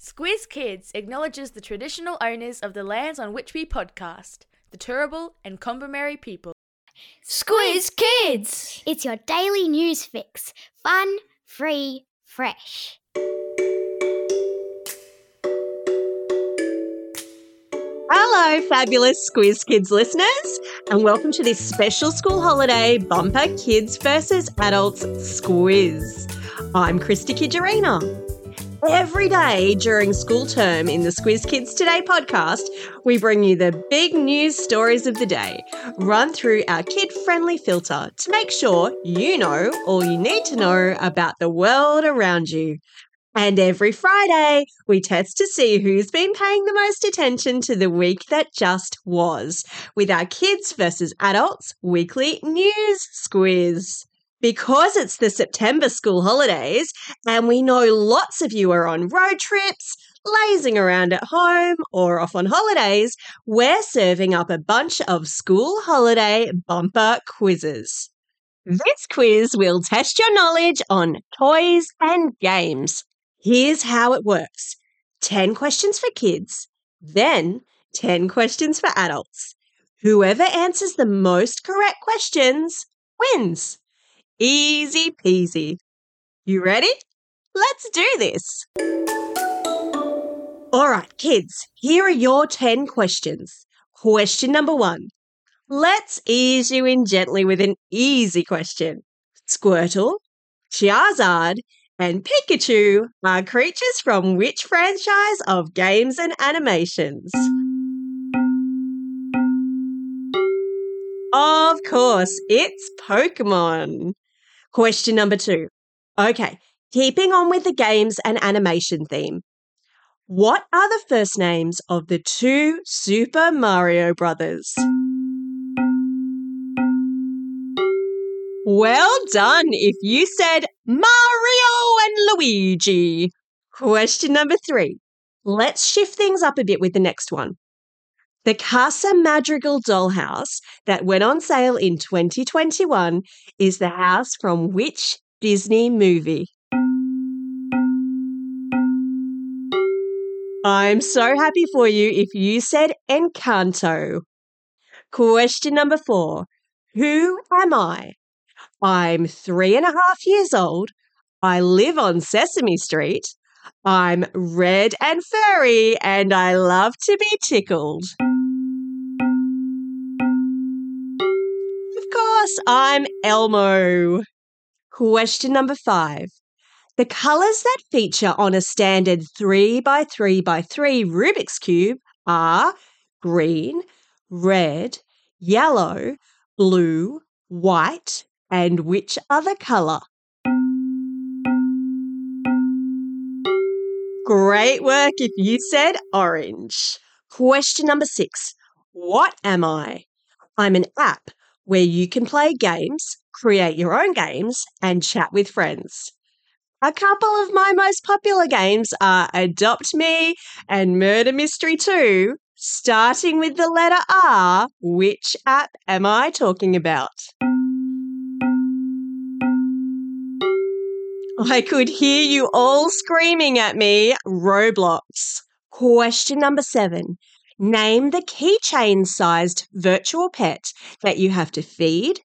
Squiz Kids acknowledges the traditional owners of the lands on which we podcast, the Turrbal and Kombumerri people. Squiz Kids! It's your daily news fix. Fun, free, fresh. Hello, fabulous Squiz Kids listeners, and welcome to this special school holiday bumper Kids versus Adults Squiz. I'm Christy Kijarina. Every day during school term in the Squiz Kids Today podcast, we bring you the big news stories of the day, run through our kid friendly filter to make sure you know all you need to know about the world around you. And every Friday, we test to see who's been paying the most attention to the week that just was with our Kids versus Adults weekly news squiz. Because it's the September school holidays, and we know lots of you are on road trips, lazing around at home, or off on holidays, we're serving up a bunch of school holiday bumper quizzes. This quiz will test your knowledge on toys and games. Here's how it works 10 questions for kids, then 10 questions for adults. Whoever answers the most correct questions wins. Easy peasy. You ready? Let's do this. All right, kids, here are your 10 questions. Question number one. Let's ease you in gently with an easy question. Squirtle, Charizard, and Pikachu are creatures from which franchise of games and animations? Of course, it's Pokemon. Question number two. Okay, keeping on with the games and animation theme. What are the first names of the two Super Mario brothers? Well done if you said Mario and Luigi. Question number three. Let's shift things up a bit with the next one. The Casa Madrigal dollhouse that went on sale in 2021 is the house from which Disney movie? I'm so happy for you if you said Encanto. Question number four. Who am I? I'm three and a half years old. I live on Sesame Street. I'm red and furry, and I love to be tickled. I'm Elmo. Question number five. The colours that feature on a standard 3 by 3 by 3 Rubik's Cube are green, red, yellow, blue, white, and which other colour? Great work if you said orange. Question number six. What am I? I'm an app where you can play games, create your own games, and chat with friends. A couple of my most popular games are Adopt Me and Murder Mystery 2. Starting with the letter R, which app am I talking about? I could hear you all screaming at me Roblox. Question number seven. Name the keychain sized virtual pet that you have to feed,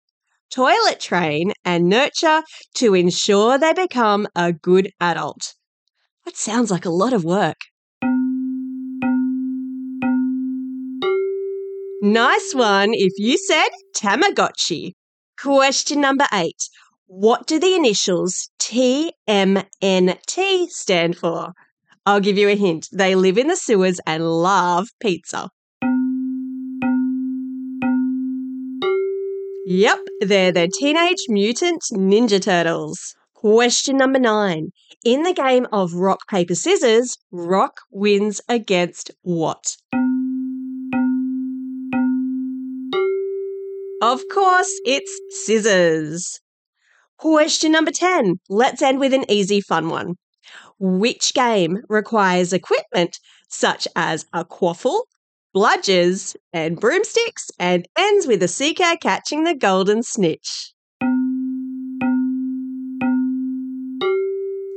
toilet train, and nurture to ensure they become a good adult. That sounds like a lot of work. Nice one if you said Tamagotchi. Question number eight. What do the initials TMNT stand for? I'll give you a hint. They live in the sewers and love pizza. Yep, they're the Teenage Mutant Ninja Turtles. Question number nine. In the game of rock, paper, scissors, rock wins against what? Of course, it's scissors. Question number 10. Let's end with an easy, fun one. Which game requires equipment such as a quaffle, bludgers, and broomsticks and ends with a seeker catching the golden snitch?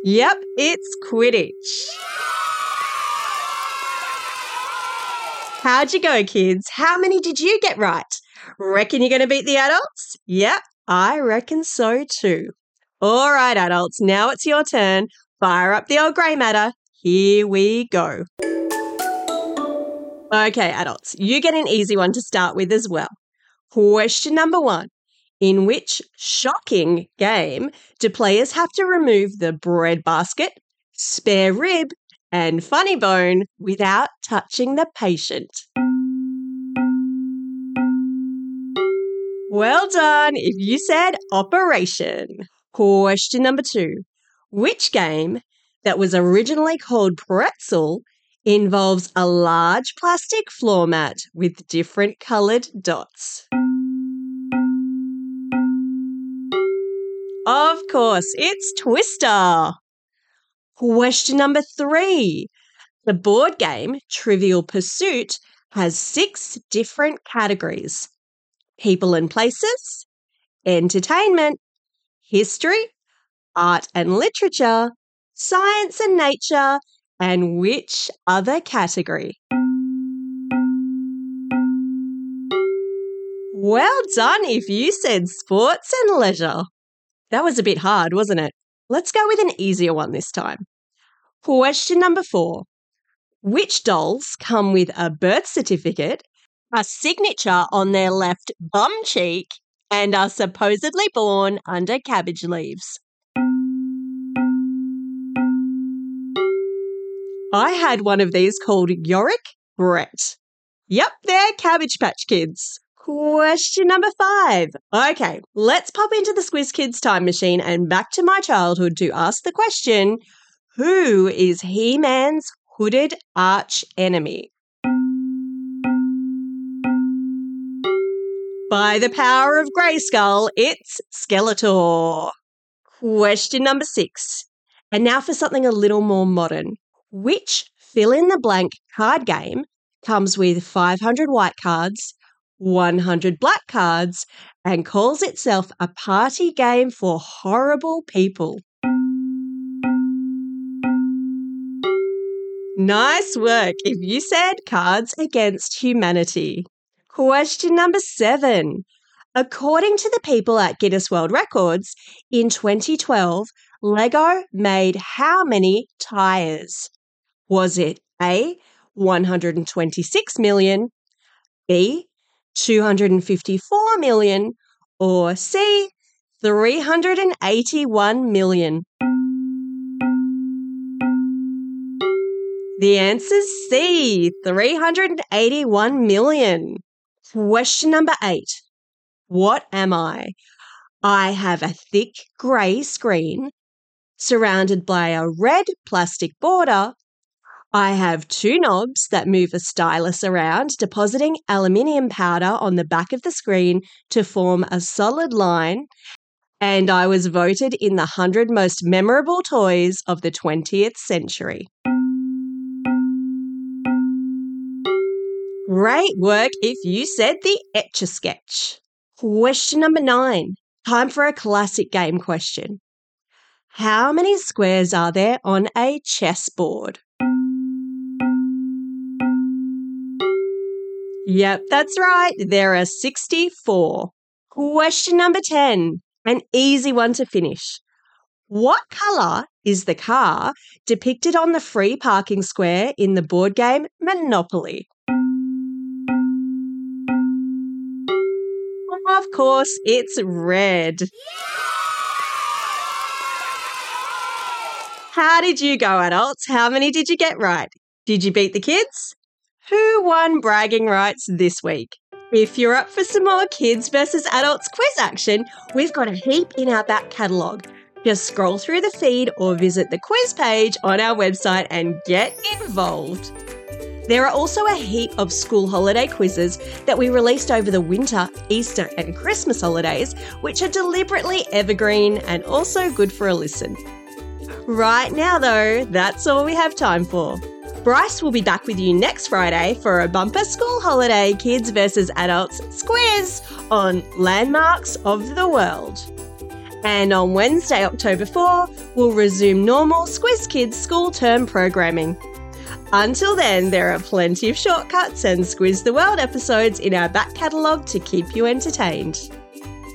Yep, it's Quidditch. How'd you go, kids? How many did you get right? Reckon you're going to beat the adults? Yep, I reckon so too. All right, adults, now it's your turn. Fire up the old grey matter. Here we go. Okay, adults, you get an easy one to start with as well. Question number one In which shocking game do players have to remove the bread basket, spare rib, and funny bone without touching the patient? Well done if you said operation. Question number two. Which game that was originally called Pretzel involves a large plastic floor mat with different coloured dots? Of course, it's Twister. Question number three. The board game Trivial Pursuit has six different categories people and places, entertainment, history, art and literature, science and nature, and which other category? Well done if you said sports and leisure. That was a bit hard, wasn't it? Let's go with an easier one this time. Question number four. Which dolls come with a birth certificate, a signature on their left bum cheek, and are supposedly born under cabbage leaves? I had one of these called Yorick Brett. Yep, they're Cabbage Patch Kids. Question number five. Okay, let's pop into the Squiz Kids time machine and back to my childhood to ask the question Who is He Man's hooded arch enemy? By the power of Grayskull, it's Skeletor. Question number six. And now for something a little more modern. Which fill in the blank card game comes with 500 white cards, 100 black cards, and calls itself a party game for horrible people? Nice work if you said Cards Against Humanity. Question number seven. According to the people at Guinness World Records, in 2012, Lego made how many tyres? Was it A, 126 million, B, 254 million, or C, 381 million? The answer's C, 381 million. Question number eight. What am I? I have a thick grey screen surrounded by a red plastic border. I have two knobs that move a stylus around, depositing aluminium powder on the back of the screen to form a solid line. And I was voted in the 100 most memorable toys of the 20th century. Great work if you said the Etch a Sketch. Question number nine. Time for a classic game question. How many squares are there on a chessboard? Yep, that's right. There are 64. Question number 10. An easy one to finish. What colour is the car depicted on the free parking square in the board game Monopoly? Of course, it's red. How did you go, adults? How many did you get right? Did you beat the kids? Who won bragging rights this week? If you're up for some more kids versus adults quiz action, we've got a heap in our back catalogue. Just scroll through the feed or visit the quiz page on our website and get involved. There are also a heap of school holiday quizzes that we released over the winter, Easter, and Christmas holidays, which are deliberately evergreen and also good for a listen. Right now, though, that's all we have time for. Bryce will be back with you next Friday for a bumper school holiday kids versus adults squiz on landmarks of the world. And on Wednesday, October 4, we'll resume normal Squiz Kids school term programming. Until then, there are plenty of shortcuts and Squiz the World episodes in our back catalogue to keep you entertained.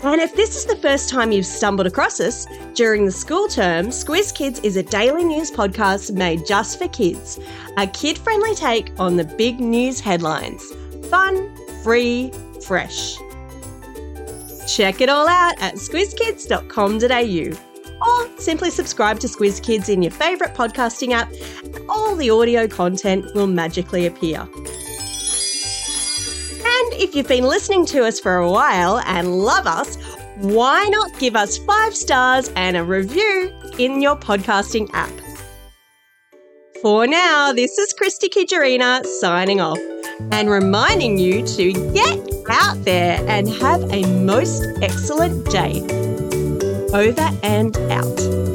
And if this is the first time you've stumbled across us, during the school term, Squiz Kids is a daily news podcast made just for kids, a kid friendly take on the big news headlines. Fun, free, fresh. Check it all out at squizkids.com.au or simply subscribe to Squiz Kids in your favourite podcasting app, all the audio content will magically appear. If you've been listening to us for a while and love us, why not give us five stars and a review in your podcasting app? For now, this is Christy Kijarina signing off and reminding you to get out there and have a most excellent day. Over and out.